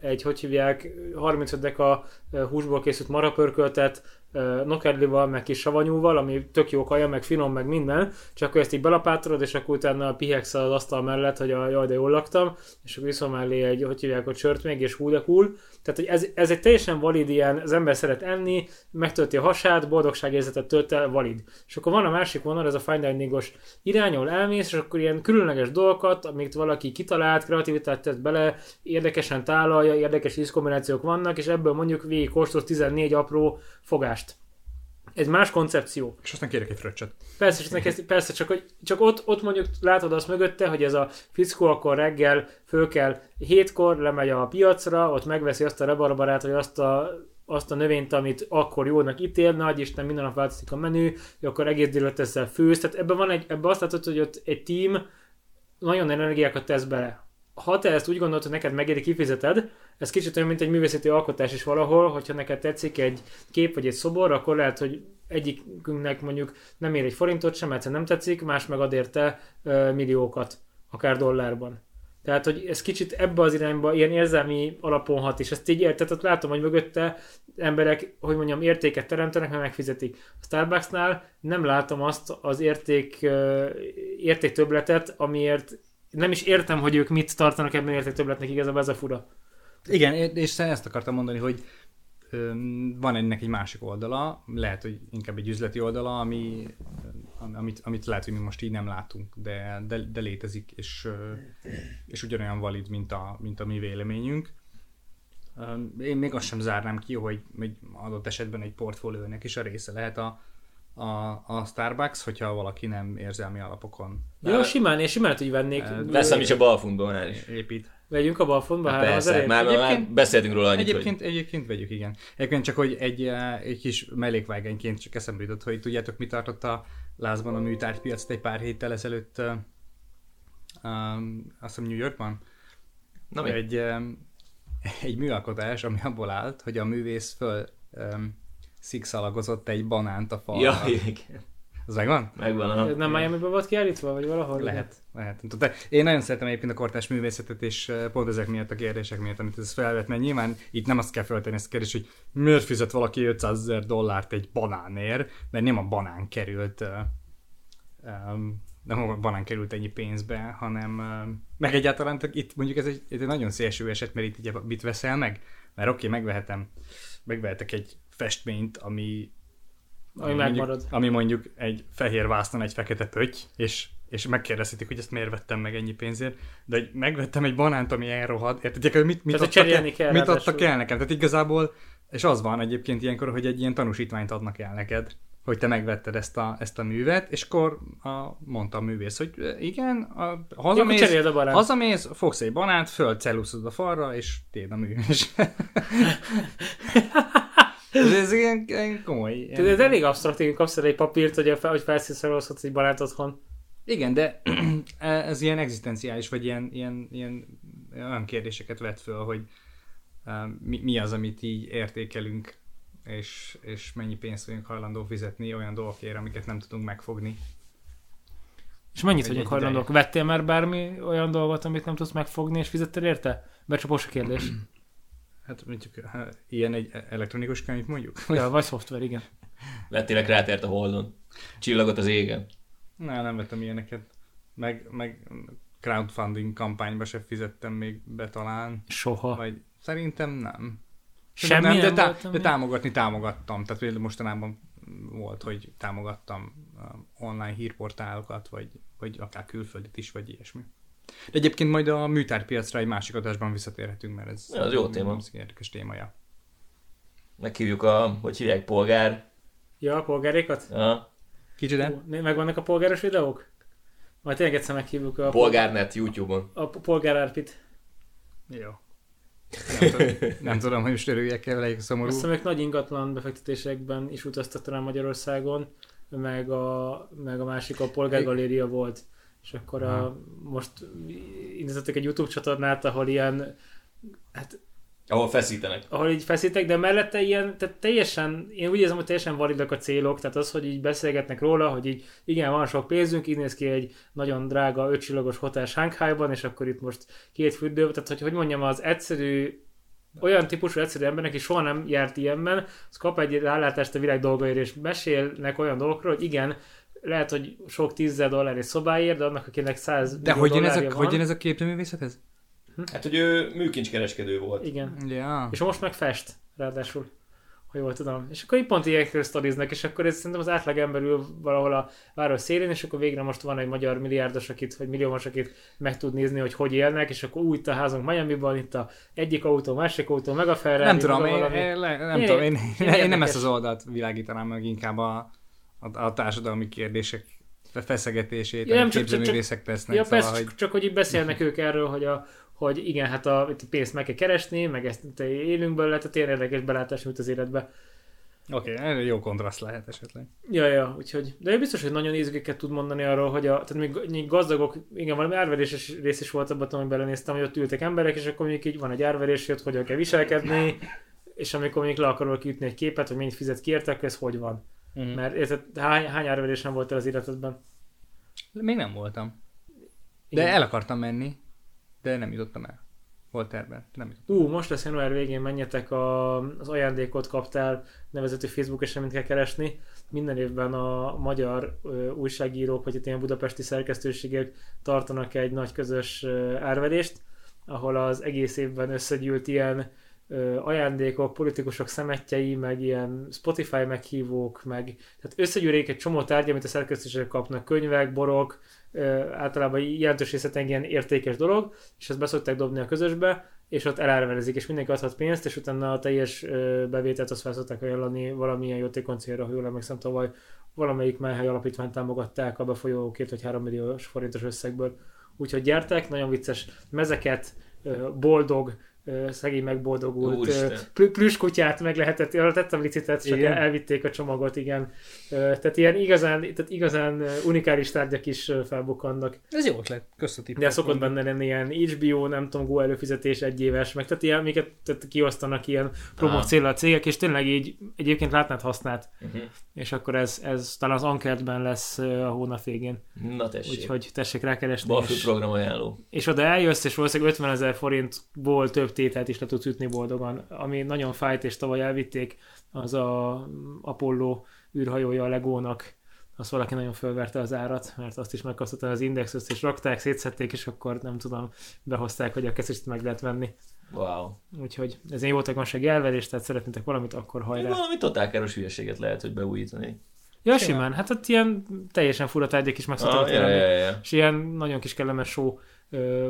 egy, hogy hívják, 35 deka húsból készült marapörköltet, nokedlival, meg kis savanyúval, ami tök jó kaja, meg finom, meg minden, csak akkor ezt így belapátolod, és akkor utána pihegsz az asztal mellett, hogy a, jaj, de jól laktam, és akkor viszom mellé egy, hogy hívják, a csört még, és hú, de cool. Tehát, hogy ez, ez egy teljesen valid ilyen, az ember szeret enni, megtölti a hasát, boldogságérzetet tölt el, valid. És akkor van a másik vonal, ez a fine diningos irányol, elmész, és akkor ilyen különleges dolgokat, amit valaki kitalált, kreativitást tett bele, érdekesen tálalja, érdekes ízkombinációk vannak, és ebből mondjuk végig kóstolsz 14 apró fogást. Egy más koncepció. És aztán kérek egy fröccsöt. Persze, és neked, persze csak, hogy, csak ott, ott mondjuk látod azt mögötte, hogy ez a fickó akkor reggel föl kell hétkor, lemegy a piacra, ott megveszi azt a rebarbarát, vagy azt a, azt a növényt, amit akkor jónak ítél, nagy Isten minden nap változik a menü, akkor egész délután ezzel főz. Tehát ebben van egy, ebben azt látod, hogy ott egy team nagyon energiákat tesz bele. Ha te ezt úgy gondolod, hogy neked megéri, kifizeted, ez kicsit olyan, mint egy művészeti alkotás is valahol, hogyha neked tetszik egy kép vagy egy szobor, akkor lehet, hogy egyikünknek mondjuk nem ér egy forintot sem, mert nem tetszik, más meg ad érte milliókat, akár dollárban. Tehát, hogy ez kicsit ebbe az irányba ilyen érzelmi alapon hat, és ezt így érted, ott látom, hogy mögötte emberek, hogy mondjam, értéket teremtenek, mert megfizetik. A Starbucksnál nem látom azt az érték, értéktöbletet, amiért nem is értem, hogy ők mit tartanak ebben értéktöbletnek, igazából ez a fura. Igen, és ezt akartam mondani, hogy van ennek egy másik oldala, lehet, hogy inkább egy üzleti oldala, ami, am- amit, amit lehet, hogy mi most így nem látunk, de, de, de létezik, és, és ugyanolyan valid, mint a, mint a mi véleményünk. Én még azt sem zárnám ki, hogy, hogy adott esetben egy portfóliónak is a része lehet a, a, a Starbucks, hogyha valaki nem érzelmi alapokon Jó, simán, én simán úgy vennék. Hát, Veszem is a balfundónál is. épít. Vegyünk a balfontba Hát persze, ezerért? már, már Egyébként- beszéltünk róla annyit, Egyébként, egyébként vegyük, igen. Egyébként csak, hogy egy, eh, egy kis mellékvágányként csak eszembe jutott, hogy tudjátok, mi tartott a lázban a műtárgypiacot egy pár héttel ezelőtt, uh, um, azt hiszem New Yorkban, hogy... Na mi? egy, um, egy műalkotás, ami abból állt, hogy a művész föl um, szikszalagozott egy banánt a falra. Ja, igen. Az megvan? Megvan a... Nem miami volt kiállítva, vagy valahol? Lehet, lehet. De én nagyon szeretem egyébként a kortás művészetet, és eh, pont ezek miatt a kérdések miatt, amit ez felvet, mert nyilván itt nem azt kell feltenni ezt a kérdést, hogy miért fizet valaki 500 ezer dollárt egy banánért, mert nem a banán került, um, nem a banán került ennyi pénzbe, hanem um, meg egyáltalán itt mondjuk ez egy, ez egy nagyon szélső eset, mert itt ugye mit veszel meg? Mert oké, okay, megvehetem, megvehetek egy festményt, ami Ami megmarad. ami mondjuk egy fehér vásznon egy fekete pötty, és, és megkérdezhetik, hogy ezt miért vettem meg ennyi pénzért, de hogy megvettem egy banánt, ami elrohad, érted? Mit, mit, hogy adtak, el, kell mit adtak el nekem? Tehát igazából, és az van egyébként ilyenkor, hogy egy ilyen tanúsítványt adnak el neked, hogy te megvetted ezt a, ezt a művet, és akkor a, mondta a művész, hogy igen, a, hazamész, cseréld a banánt. hazamész, fogsz egy banánt, fölcelluszod a falra, és tiéd a mű. Ez, ez ilyen, ilyen komoly. Ilyen, Tehát ez elég absztrakt, hogy kapsz el egy papírt, hogy, fel, hogy felszíszorozhatsz egy barát otthon. Igen, de ez ilyen egzisztenciális, vagy ilyen, ilyen, ilyen olyan kérdéseket vet föl, hogy mi, mi az, amit így értékelünk, és, és mennyi pénzt vagyunk hajlandó fizetni olyan dolgokért, amiket nem tudunk megfogni. És mennyit vagyunk hajlandók? Vettél már bármi olyan dolgot, amit nem tudsz megfogni, és fizettél érte? Becsapós a kérdés. Hát mondjuk ilyen egy elektronikus könyv mondjuk. ja, vagy szoftver, igen. Vettél krátert a holdon. Csillagot az égen. Na, nem vettem ilyeneket. Meg, meg crowdfunding kampányba se fizettem még be talán. Soha. Vagy szerintem nem. Semmi nem, de, tá- de támogatni támogattam. Tehát például mostanában volt, hogy támogattam uh, online hírportálokat, vagy, vagy akár külföldit is, vagy ilyesmi. De egyébként majd a műtárpiacra egy másik adásban visszatérhetünk, mert ez Ja, az jó téma. Ez érdekes témája. Meghívjuk a, hogy hívják, polgár. Ja, a polgárékat? Ja. Kicsit Megvannak a polgáros videók? Majd tényleg egyszer meghívjuk a, Polgárnet YouTube-on. a polgár Árpit. Jó. Nem, tudom, nem tudom, hogy most örüljek el vele, szomorú. Azt hiszem, ők nagy ingatlan befektetésekben is utaztak talán Magyarországon, meg a, meg a másik a polgárgaléria volt. És akkor a, most indítottak egy YouTube csatornát, ahol ilyen, hát Ahol feszítenek. ahol így feszítek, de mellette ilyen, tehát teljesen, én úgy érzem, hogy teljesen validak a célok, tehát az, hogy így beszélgetnek róla, hogy így igen, van sok pénzünk, így néz ki egy nagyon drága ötcsillagos hotel Shanghai-ban, és akkor itt most két fürdő, tehát hogy hogy mondjam, az egyszerű, olyan típusú egyszerű embernek, aki soha nem járt ilyenben, az kap egy rálátást a világ dolgaira, és mesélnek olyan dolgokról, hogy igen, lehet, hogy sok tízezer dollár egy szobáért, de annak, akinek száz De hogy jön, ez a, van, hogy jön ez a képzőművészethez? Hát, hogy ő műkincskereskedő volt. Igen. Ja. És most meg fest, ráadásul. ha jól tudom. És akkor így pont ilyenekről sztoriznak, és akkor ez szerintem az átlag ül valahol a város szélén, és akkor végre most van egy magyar milliárdos, akit, vagy milliómos, akit meg tud nézni, hogy hogy élnek, és akkor úgy itt a házunk Miami-ban, itt a egyik autó, másik autó, meg a Ferrari. Nem tudom, én, valami... én, nem, én, tudom én, én, én, nem ezt az oldalt világítanám meg, inkább a, a, a társadalmi kérdések feszegetését, ja, nem, csak, csak, csak, tesznek. Ja, szóval, persze, hogy... csak hogy itt beszélnek ők erről, hogy a, hogy igen, hát a, a pénzt meg kell keresni, meg ezt élünk belőle, tehát ilyen érdekes belátás, mint az életbe. Oké, okay, jó kontraszt lehet esetleg. Ja, ja, úgyhogy, de biztos, hogy nagyon izgéket tud mondani arról, hogy a, tehát még, még gazdagok, igen, valami árveréses rész is volt abban, hogy belenéztem, hogy ott ültek emberek, és akkor mondjuk így van egy árverés, hogy hogyan kell viselkedni, és amikor még le akarol kiütni egy képet, hogy mennyit fizet ki értek, ez hogy van. Uh-huh. Mert érted, hány, hány árverés nem volt az életedben? Még nem voltam. De igen. el akartam menni. De nem jutottam el. Volt terve, nem jutottam. Ú, most lesz január végén, menjetek a, az ajándékot kaptál nevezetű Facebook eseményt kell keresni. Minden évben a magyar ö, újságírók, vagy itt ilyen budapesti szerkesztőségek tartanak egy nagy közös ö, árverést, ahol az egész évben összegyűlt ilyen ajándékok, politikusok szemetjei, meg ilyen Spotify meghívók, meg tehát összegyűlik egy csomó tárgy, amit a szerkesztőségek kapnak, könyvek, borok, általában jelentős részlet ilyen értékes dolog, és ezt beszokták dobni a közösbe, és ott elárverezik, és mindenki adhat pénzt, és utána a teljes bevételt azt fel szokták ajánlani valamilyen jótékony célra, ha jól emlékszem tavaly valamelyik melhely alapítványt támogatták a befolyó két vagy három milliós forintos összegből. Úgyhogy gyertek, nagyon vicces mezeket, boldog, szegény megboldogult plüss kutyát meg lehetett, tettem licitát, csak igen. elvitték a csomagot, igen. Tehát ilyen igazán, tehát igazán unikális tárgyak is felbukkannak. Ez jó ötlet, köszönöm. De szokott benne lenni ilyen HBO, nem tudom, Go előfizetés egy éves, meg tehát ilyen, amiket tehát kiosztanak ilyen promócél a cégek, és tényleg így egyébként látnád használt. Uh-huh. És akkor ez, ez talán az Ankertben lesz a hónap végén. Na tessék. Úgyhogy tessék rákeresni. Balfő program ajánló. És oda eljössz, és valószínűleg 50 ezer forintból több tételt is le tudsz ütni boldogan. Ami nagyon fájt, és tavaly elvitték, az a Apollo űrhajója a Legónak, azt valaki nagyon fölverte az árat, mert azt is megkapta az indexet, és rakták, szétszették, és akkor nem tudom, behozták, hogy a kezdést meg lehet venni. Wow. Úgyhogy ez egy jótékonysági elverés, tehát szeretnétek valamit, akkor hajrá. Valami totál káros hülyeséget lehet, hogy beújítani. Ja, simán. simán. Hát ott ilyen teljesen fura tárgyak is meg ah, ja, ja, ja. És ilyen nagyon kis kellemes show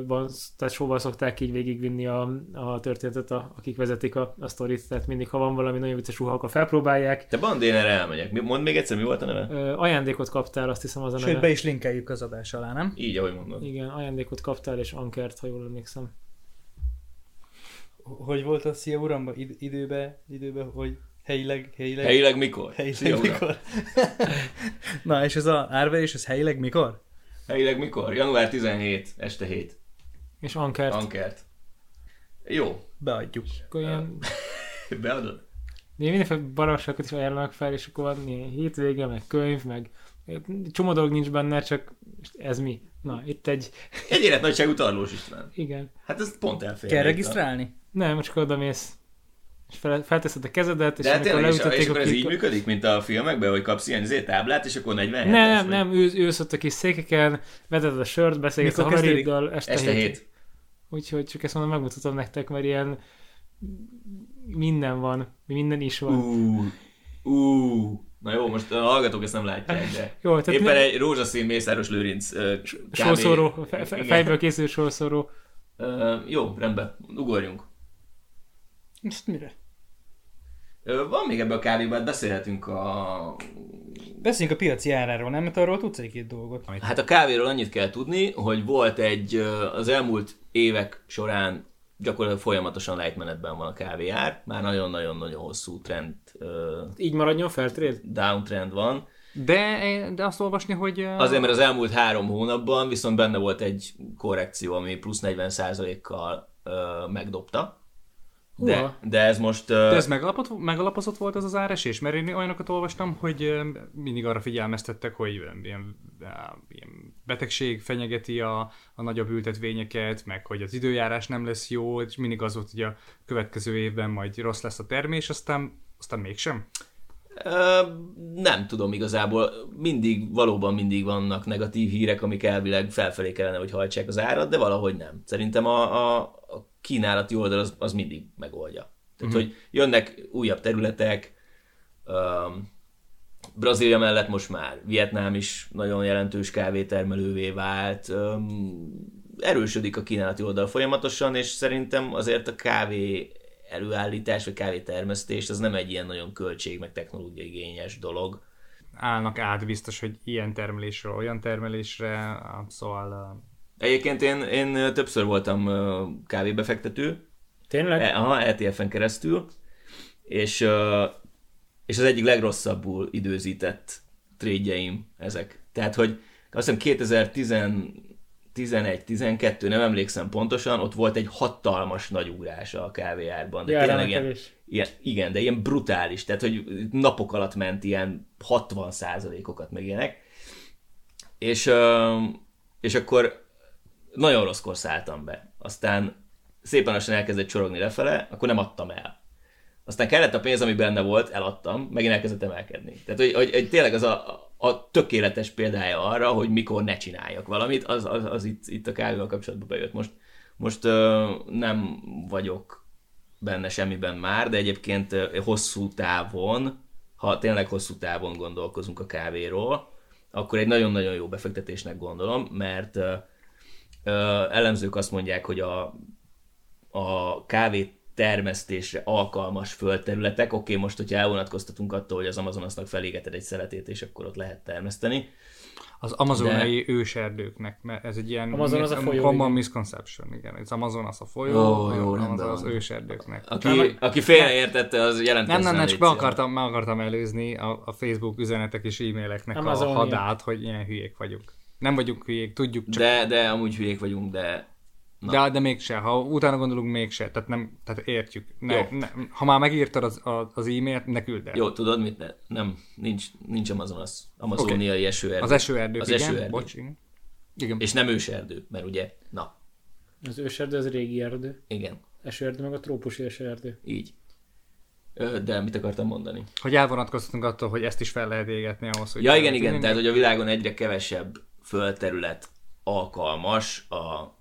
van, tehát sóval szokták így végigvinni a, a történetet, a, akik vezetik a, a sztorit, tehát mindig, ha van valami nagyon vicces ruha, akkor felpróbálják. Te Bandén erre elmegyek. Mondd még egyszer, mi volt a neve? Ö, ajándékot kaptál, azt hiszem az a neve. Sőt, be is linkeljük az adás alá, nem? Így, ahogy mondod. Igen, ajándékot kaptál, és Ankert, ha jól emlékszem. Hogy volt a Szia Uramba Id- időbe, időbe, hogy helyileg, helyileg... Helyileg mikor? Helyileg Szia mikor? Na, és ez a árverés, ez helyileg mikor? Helyileg mikor? Január 17, este 7. És Ankert. Ankert. Jó. Beadjuk. Akkor ilyen... Beadod? Én mindenféle baromságot is ajánlanak fel, és akkor van ilyen hétvége, meg könyv, meg csomó dolog nincs benne, csak ez mi? Na, itt egy... Egy életnagyságú tarlós István. Igen. Hát ez pont elfér. Kell regisztrálni? Nem, csak oda mész és fel, felteszed a kezedet, és De amikor tényleg, leütötték és, és akkor ez így működik, mint a filmekben, hogy kapsz ilyen zé táblát, és akkor 40 Nem, nem, nem, ülsz, ülsz ott a kis székeken, veded a sört, beszélgetsz a haveréddal este, este hét. hét. Úgyhogy csak ezt mondom, megmutatom nektek, mert ilyen minden van, minden is van. Uh, uh. Na jó, most a hallgatók ezt nem látják, de jó, tehát éppen ne... egy rózsaszín Mészáros Lőrinc uh, Sorszóró, fe, fe, fejből készül sorszóró. Uh, jó, rendben, ugorjunk. Most mire? Van még ebbe a kávéban, beszélhetünk a... Beszéljünk a piaci áráról, nem? Mert arról tudsz egy-két dolgot. Hát a kávéról annyit kell tudni, hogy volt egy az elmúlt évek során gyakorlatilag folyamatosan lejtmenetben van a kávéár. Már nagyon-nagyon-nagyon hosszú trend. Így maradjon Fairtrade? Downtrend van. De, de azt olvasni, hogy... Azért, mert az elmúlt három hónapban viszont benne volt egy korrekció, ami plusz 40%-kal megdobta de, de ez most... Uh... De ez megalapot, megalapozott volt ez az áresés? Mert én olyanokat olvastam, hogy mindig arra figyelmeztettek, hogy ilyen, ilyen betegség fenyegeti a, a nagyobb ültetvényeket, meg hogy az időjárás nem lesz jó, és mindig az volt, hogy a következő évben majd rossz lesz a termés, aztán, aztán mégsem. Uh, nem tudom igazából, mindig, valóban mindig vannak negatív hírek, amik elvileg felfelé kellene, hogy hajtsák az árat, de valahogy nem. Szerintem a, a, a kínálati oldal az, az mindig megoldja. Tehát, hogy jönnek újabb területek, um, Brazília mellett most már Vietnám is nagyon jelentős kávétermelővé vált, um, erősödik a kínálati oldal folyamatosan, és szerintem azért a kávé előállítás, vagy kávétermesztés, az nem egy ilyen nagyon költség, meg technológia igényes dolog. Állnak át biztos, hogy ilyen termelésről, olyan termelésre, szóval... Egyébként én, én többször voltam kávébefektető, Tényleg? E- Aha, ETF-en keresztül, és, és az egyik legrosszabbul időzített trade ezek. Tehát, hogy azt hiszem 2011-12, nem emlékszem pontosan, ott volt egy hatalmas nagy ugrás a kávéárban. De Ja, tényleg ilyen, ilyen, igen, de ilyen brutális, tehát hogy napok alatt ment ilyen 60 százalékokat meg ilyenek. És, és akkor nagyon rosszkor szálltam be. Aztán szépen lassan elkezdett csorogni lefele, akkor nem adtam el. Aztán kellett a pénz, ami benne volt, eladtam, megint elkezdett emelkedni. Tehát, hogy, hogy, hogy tényleg az a, a tökéletes példája arra, hogy mikor ne csináljak valamit, az, az, az itt, itt a kávéval kapcsolatban bejött. Most, most ö, nem vagyok benne semmiben már, de egyébként hosszú távon, ha tényleg hosszú távon gondolkozunk a kávéról, akkor egy nagyon-nagyon jó befektetésnek gondolom, mert elemzők azt mondják, hogy a, a kávé termesztésre alkalmas földterületek, oké, most, hogyha elvonatkoztatunk attól, hogy az Amazonasnak felégeted egy szeletét, és akkor ott lehet termeszteni. Az amazonai De... őserdőknek, mert ez egy ilyen Amazon az a folyó, common igen. misconception, igen. Az Amazon az a folyó, Ó, jó, az rendben az őserdőknek. Aki, aki félreértette, az jelentkezzen. Nem, nem, nem, csak be akartam, meg akartam előzni a, a Facebook üzenetek és e-maileknek Amazonia. a hadát, hogy ilyen hülyék vagyunk. Nem vagyunk hülyék, tudjuk, csak De, de amúgy hülyék vagyunk, de Na. De, de mégse, ha utána gondolunk, mégse. Tehát, nem, tehát értjük. Ne, Jó. ne, ha már megírtad az, az, az e-mailt, ne küld el. jó, tudod mit? Ne, nem, nincs, nincs Amazonas. Amazoniai okay. esőerdő. Az esőerdők, Az igen. esőerdő. Bocs, igen. igen. És nem őserdő, mert ugye, na, Az őserdő az régi erdő. igen, Esőerdő meg a trópusi esőerdő. így. De mit akartam mondani? Hogy elvonatkoztatunk attól, hogy ezt is fel lehet égetni ahhoz, hogy... Ja, igen, igen, tehát hogy a világon egyre kevesebb földterület alkalmas a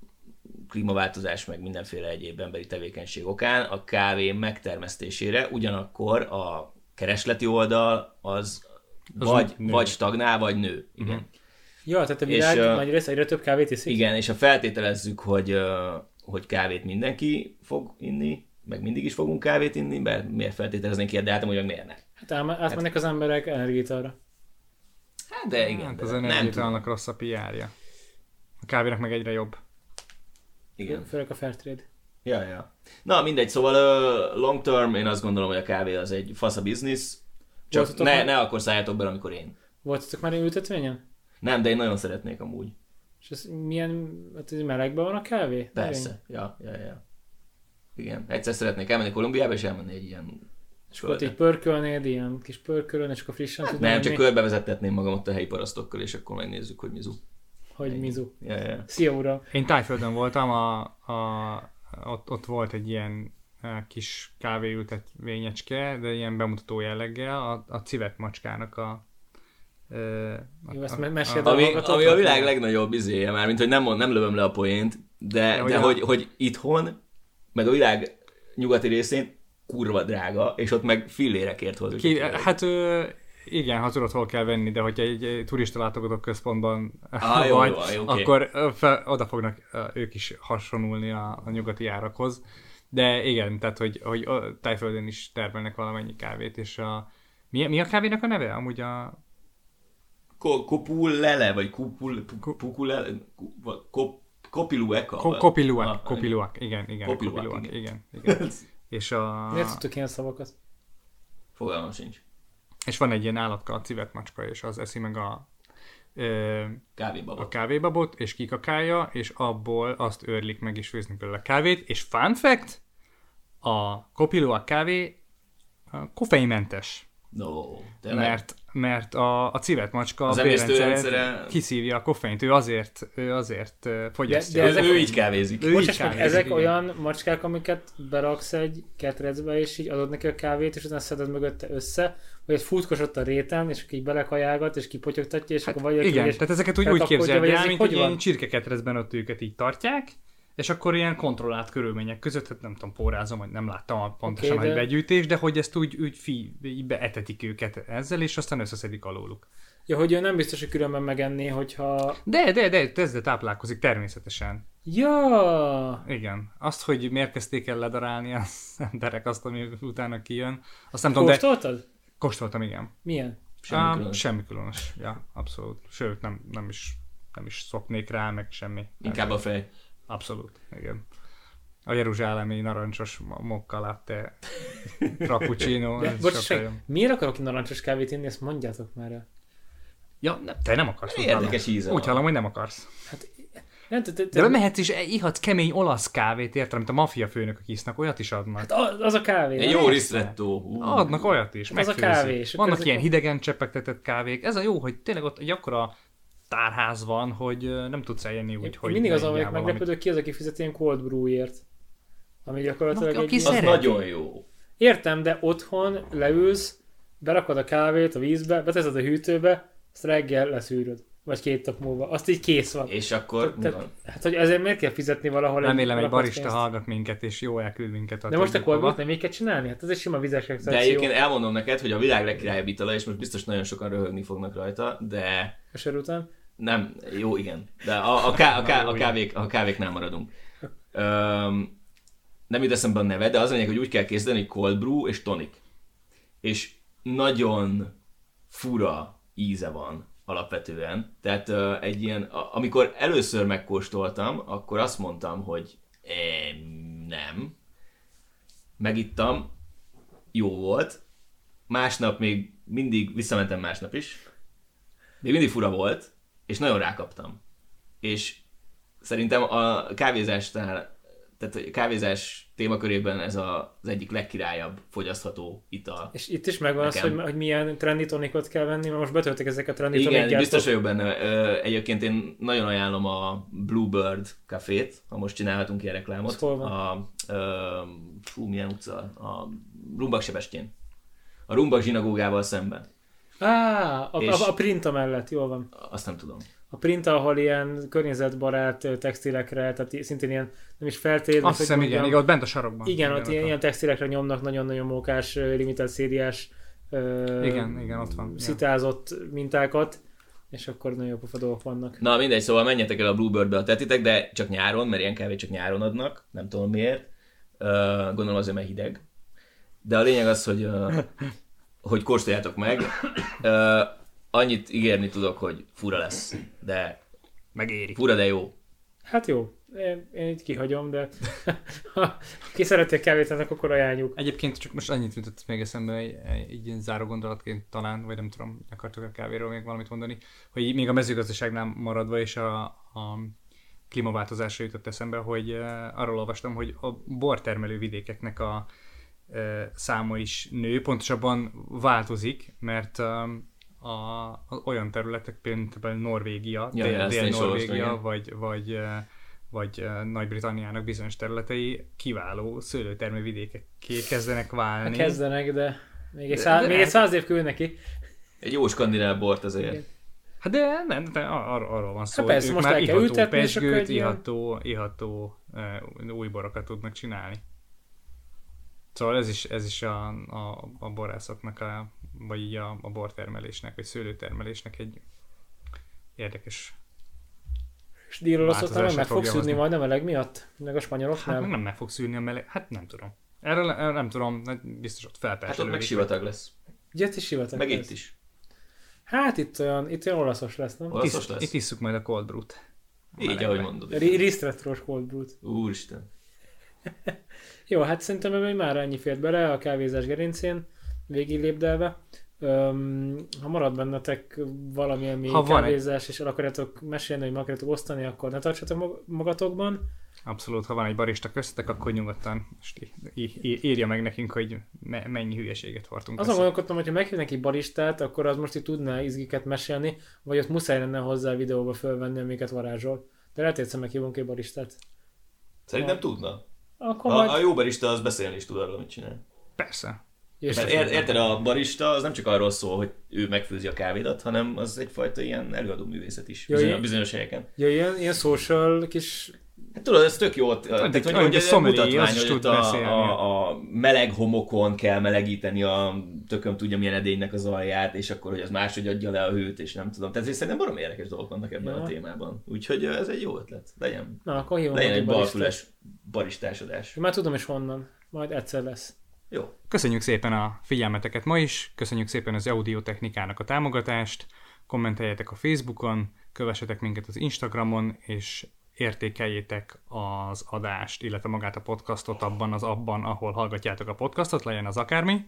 klímaváltozás meg mindenféle egyéb emberi tevékenység okán a kávé megtermesztésére, ugyanakkor a keresleti oldal az, Az vagy, nő. vagy stagnál, vagy nő. Igen. Mhm. Ja, tehát a világ És, nagy része egyre több kávét iszik? Igen, és ha feltételezzük, hogy, hogy kávét mindenki fog inni, meg mindig is fogunk kávét inni, mert miért feltételeznénk ilyet, de hát meg miért ne? Hát átmennek az emberek energiára. Hát de igen, Hát az energiátalnak rossz a PR-ja. A kávénak meg egyre jobb. Igen. Főleg a Fairtrade. Ja, ja. Na, mindegy, szóval uh, long term én azt gondolom, hogy a kávé az egy fasz a biznisz, csak Voltatok ne, már- ne akkor szálljátok bele, amikor én. Voltatok már ültetvényen? Nem, de én nagyon szeretnék amúgy. És ez milyen, hát ez melegben van a kávé? Persze. Ja, ja, ja. Igen. Egyszer szeretnék elmenni Kolumbiába, és elmenni egy ilyen És ott így pörkölnéd, ilyen kis pörkölön, és akkor frissen Hát tudnál nem, csak körbevezettetném magam ott a helyi parasztokkal, és akkor megnézzük, hogy mizu. hogy mizu. Ja, ja. Szia, uram! Én Tájföldön voltam, a, a, ott, ott volt egy ilyen eh, kis kávéültetvényecske, de ilyen bemutató jelleggel, a, a civet macskának a, ö, a, Jó, ezt a- me- meséld a- el. Ami, a világ legnagyobb izéje, már mint hogy nem, mond- nem lövöm le a poént, de, Ja, de a- hogy, hogy itthon, meg a világ nyugati részén kurva drága, és ott meg fillérekért hozzuk. Ki, hát ö, igen, ha tudod, hol kell venni, de hogyha egy, turista látogató központban Ah, jó, vagy, jó, jó, akkor fel, oda fognak ők is hasonulni a, a nyugati árakhoz. De igen, tehát, hogy, hogy ö, Tájföldön is termelnek valamennyi kávét, és a, mi, mi a kávénak a neve? Amúgy a Ko- Kopulele, vagy kupul, pukulele, kop, kopilueka. ko, kopiluak, Ah, kopiluak, igen, igen, Kopiluak, kopiluak, igen. igen, igen. És, a, Miért tudtok ilyen szavakat? Fogalmam sincs. és van egy ilyen állatka, a civet macska, és az eszi meg a, ö, Kávébaba. a kávébabot, és kikakálja, és abból azt őrlik meg, és főznek belőle kávét, és fun fact, a kopilóak kávé a koffeinmentes, No, tényleg? mert, mert a, a civet macska Az bérrendszeret kiszívja a koffeint, ő azért, ő azért fogyasztja. De- ő, ezek- ő így kávézik. Ő így kávézik, ezek igen. olyan macskák, amiket beraksz egy ketrecbe, és így adod neki a kávét, és utána szeded mögötte össze, vagy egy futkos ott a réten, és így belekajálgat, és kipotyogtatja, és akkor vagy Hát Igen, és tehát ezeket úgy, úgy vagy el, mint hogy ilyen csirkeketrecben ott őket így tartják, És akkor ilyen kontrollált körülmények között, hát nem tudom, pórázom, hogy nem láttam a pontosan, okay, de- hogy begyűjtés, de hogy ezt úgy, úgy fi, így beetetik őket ezzel, és aztán összeszedik alóluk. Ja, hogy ő nem biztos, hogy különben megenné, hogyha... De, de, de, ezzel táplálkozik természetesen. Ja! Igen. Azt, hogy miért kezdték el ledarálni az emberek azt, ami utána kijön, azt nem tudom, de Kóstoltad? kóstoltam, igen. Milyen? Semmi Ám, különös. semmi különös. Ja, abszolút. Sőt, nem, nem is nem is szoknék rá, meg semmi. Inkább a fej. Abszolút, igen. A jeruzsálemi narancsos mokka latte, frappuccino. Miért akarok narancsos kávét inni, ezt mondjátok már el. Ja, nem, te nem akarsz. Érdekes íze Úgy hallom, hogy nem akarsz. Nem, te, te, De bemehetsz és ihatsz kemény olasz kávét, érted, amit a maffia főnökök isznak, olyat is adnak. Hát az, a kávé. Jó ristretto. Adnak olyat is, Az a megfőzik. kávé, és akkor Vannak ilyen hidegen csepegtetett kávék. Ez a jó, hogy tényleg ott egy akkora tárház van, hogy nem tudsz eljönni úgy, Én hogy mindig igyál valamit. meglepődő, ki az, aki fizet ilyen cold brewért. Ami gyakorlatilag Aki- egy Az szereti. nagyon jó. Értem, de otthon leülsz, berakod a kávét a vízbe, beteszed a hűtőbe, azt reggel leszűröd. Vagy két nap múlva. Azt így kész van. És akkor Te, van? hát, hogy ezért miért kell fizetni valahol Remélem egy valakat barista pénzt? hallgat minket, és jó elküld minket a De most a többi cold hova. brew-t nem így kell csinálni? Hát ez egy sima vizes De egyébként elmondom neked, hogy a világ legkirályabb itala, és most biztos nagyon sokan röhögni fognak rajta, de A sör után. Nem, jó, igen. De a, a, ká, a, ká, a, kávék, a kávéknál maradunk. Öm, nem jut eszembe a neve, de az lényeg, hogy úgy kell készíteni, hogy cold brew és tonic. És nagyon fura íze van alapvetően. Tehát ö, egy ilyen, a, amikor először megkóstoltam, akkor azt mondtam, hogy e, nem. Megittam, jó volt. Másnap még mindig, visszamentem másnap is. Még mindig fura volt, és nagyon rákaptam. És szerintem a kávézásnál, tehát a kávézás témakörében ez a, az egyik legkirályabb fogyasztható ital. És itt is megvan az, Nekem. hogy, hogy milyen trendy tonikot kell venni, mert most betöltek ezek a trendy Igen, biztos vagyok benne. Egyébként én nagyon ajánlom a Bluebird cafét, ha most csinálhatunk ilyen reklámot. Az hol van? A, ö, fú, milyen utca? A Rumbak Sebestyén. A Rumbak zsinagógával szemben. Á, a, És- a, a printa mellett, jól van. Azt nem tudom. A print, ahol ilyen környezetbarát textilekre, tehát szintén ilyen, nem is feltétlenül. Azt hiszem, igen, igen, ott bent a sarokban. Igen, ott ilyen, ilyen textilekre nyomnak nagyon-nagyon mókás, limited szériás, ö, Igen, igen, ott van, igen. szitázott mintákat, és akkor nagyon jó pofa dolgok vannak. Na mindegy, szóval menjetek el a Bluebirdbe a tetitek, de csak nyáron, mert ilyen kávét csak nyáron adnak, nem tudom miért. Uh, gondolom azért, mert hideg. De a lényeg az, hogy, uh, hogy kóstoljátok meg. Uh, annyit ígérni tudok, hogy fura lesz, de Megéri. fura, de jó. Hát jó, én, én itt kihagyom, de ha ki szereti a kávét, annak akkor ajánljuk. Egyébként csak most annyit jutott még eszembe, egy, egy ilyen záró gondolatként talán, vagy nem tudom, akartok a kávéról még valamit mondani, hogy még a mezőgazdaságnál maradva és a, a klímaváltozásra jutott eszembe, hogy arról olvastam, hogy a bortermelő vidékeknek a száma is nő, pontosabban változik, mert a, a, olyan területek, például Norvégia, Ja, dél, Dél-Norvégia, vagy, vagy, vagy Nagy-Britanniának bizonyos területei kiváló szőlőtermővidékekké kezdenek Hát válni. kezdenek, de még egy, száz, de még egy száz év küld neki. Egy jó skandináv bort azért. Igen. Hát de nem, de ar- arról van szó, Hát persze, ők most már iható pesgőt, iható, iható uh, új borokat tudnak csinálni. Szóval ez is, ez is a, a, a borászatnak, a, vagy így a, a bortermelésnek, vagy szőlőtermelésnek egy érdekes. És Olaszországban Változásra meg fog hozni. majd a meleg miatt? Meg a spanyolok Hát meg nem? nem meg fog szűrni a meleg, hát nem tudom. Erről erről nem tudom, hát biztos ott Hát ott meg sivatag lesz. Ugye itt is sivatag Meg lesz. itt is. Hát itt olyan, itt olyan olaszos lesz, nem? Olaszos Itt, lesz. itt isszuk majd a cold brew-t. Így, ahogy mondod. Ri- Risztretros cold brewt. Úristen. Jó, hát szerintem ebben már ennyi fért bele a kávézás gerincén, végig lépdelve. Öm, ha marad bennetek valamilyen még Ha van egy- kávézás, és el akarjátok mesélni, hogy meg akarjátok osztani, akkor ne tartsatok mag- magatokban. Abszolút, ha van egy barista köztetek, akkor nyugodtan most í- í- í- írja meg nekünk, hogy me- mennyi hülyeséget hordtunk. Azon gondolkodtam, hogy ha meghívnak egy baristát, akkor az most itt tudná izgiket mesélni, vagy ott muszáj lenne hozzá videóba fölvenni, amiket varázsol. De lehet, hogy meghívunk egy baristát. Szerintem tudna. Akkor A, majd... a jó barista az beszélni is tud arról, mit csinál. Persze. Mert ér, érted, a barista az nem csak arról szól, hogy ő megfőzi a kávédat, hanem az egyfajta ilyen előadó művészet is Jó, bizonyos, bizonyos helyeken. Ja, ilyen, ilyen social kis Hát tudod, ez tök jó, tehát, egy- hogy, hogy sommelier, mutatvány, hogy tud ott a, a, a, meleg homokon kell melegíteni a tököm tudja milyen edénynek az alját, és akkor, hogy az máshogy adja le a hőt, és nem tudom. Tehát ez szerintem barom érdekes dolgok vannak ebben Ja. a témában. Úgyhogy ez egy jó ötlet. Legyen, Na, akkor hívom legyen egy egy balfüles baristásodás. Már tudom is honnan. Majd egyszer lesz. Jó. Köszönjük szépen a figyelmeteket ma is, köszönjük szépen az audiotechnikának a támogatást, kommenteljetek a Facebookon, kövessetek minket az Instagramon, és értékeljétek az adást, illetve magát a podcastot abban az abban, ahol hallgatjátok a podcastot, legyen az akármi.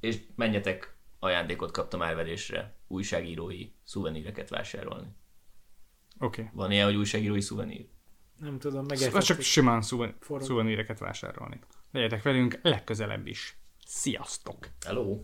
És menjetek ajándékot kaptam árverésre, újságírói szuveníreket vásárolni. Oké. Okay. Van ilyen, hogy újságírói szuvenír? Nem tudom, Szóval csak simán szuven- szuveníreket vásárolni. Legyetek velünk legközelebb is. Sziasztok! Hello!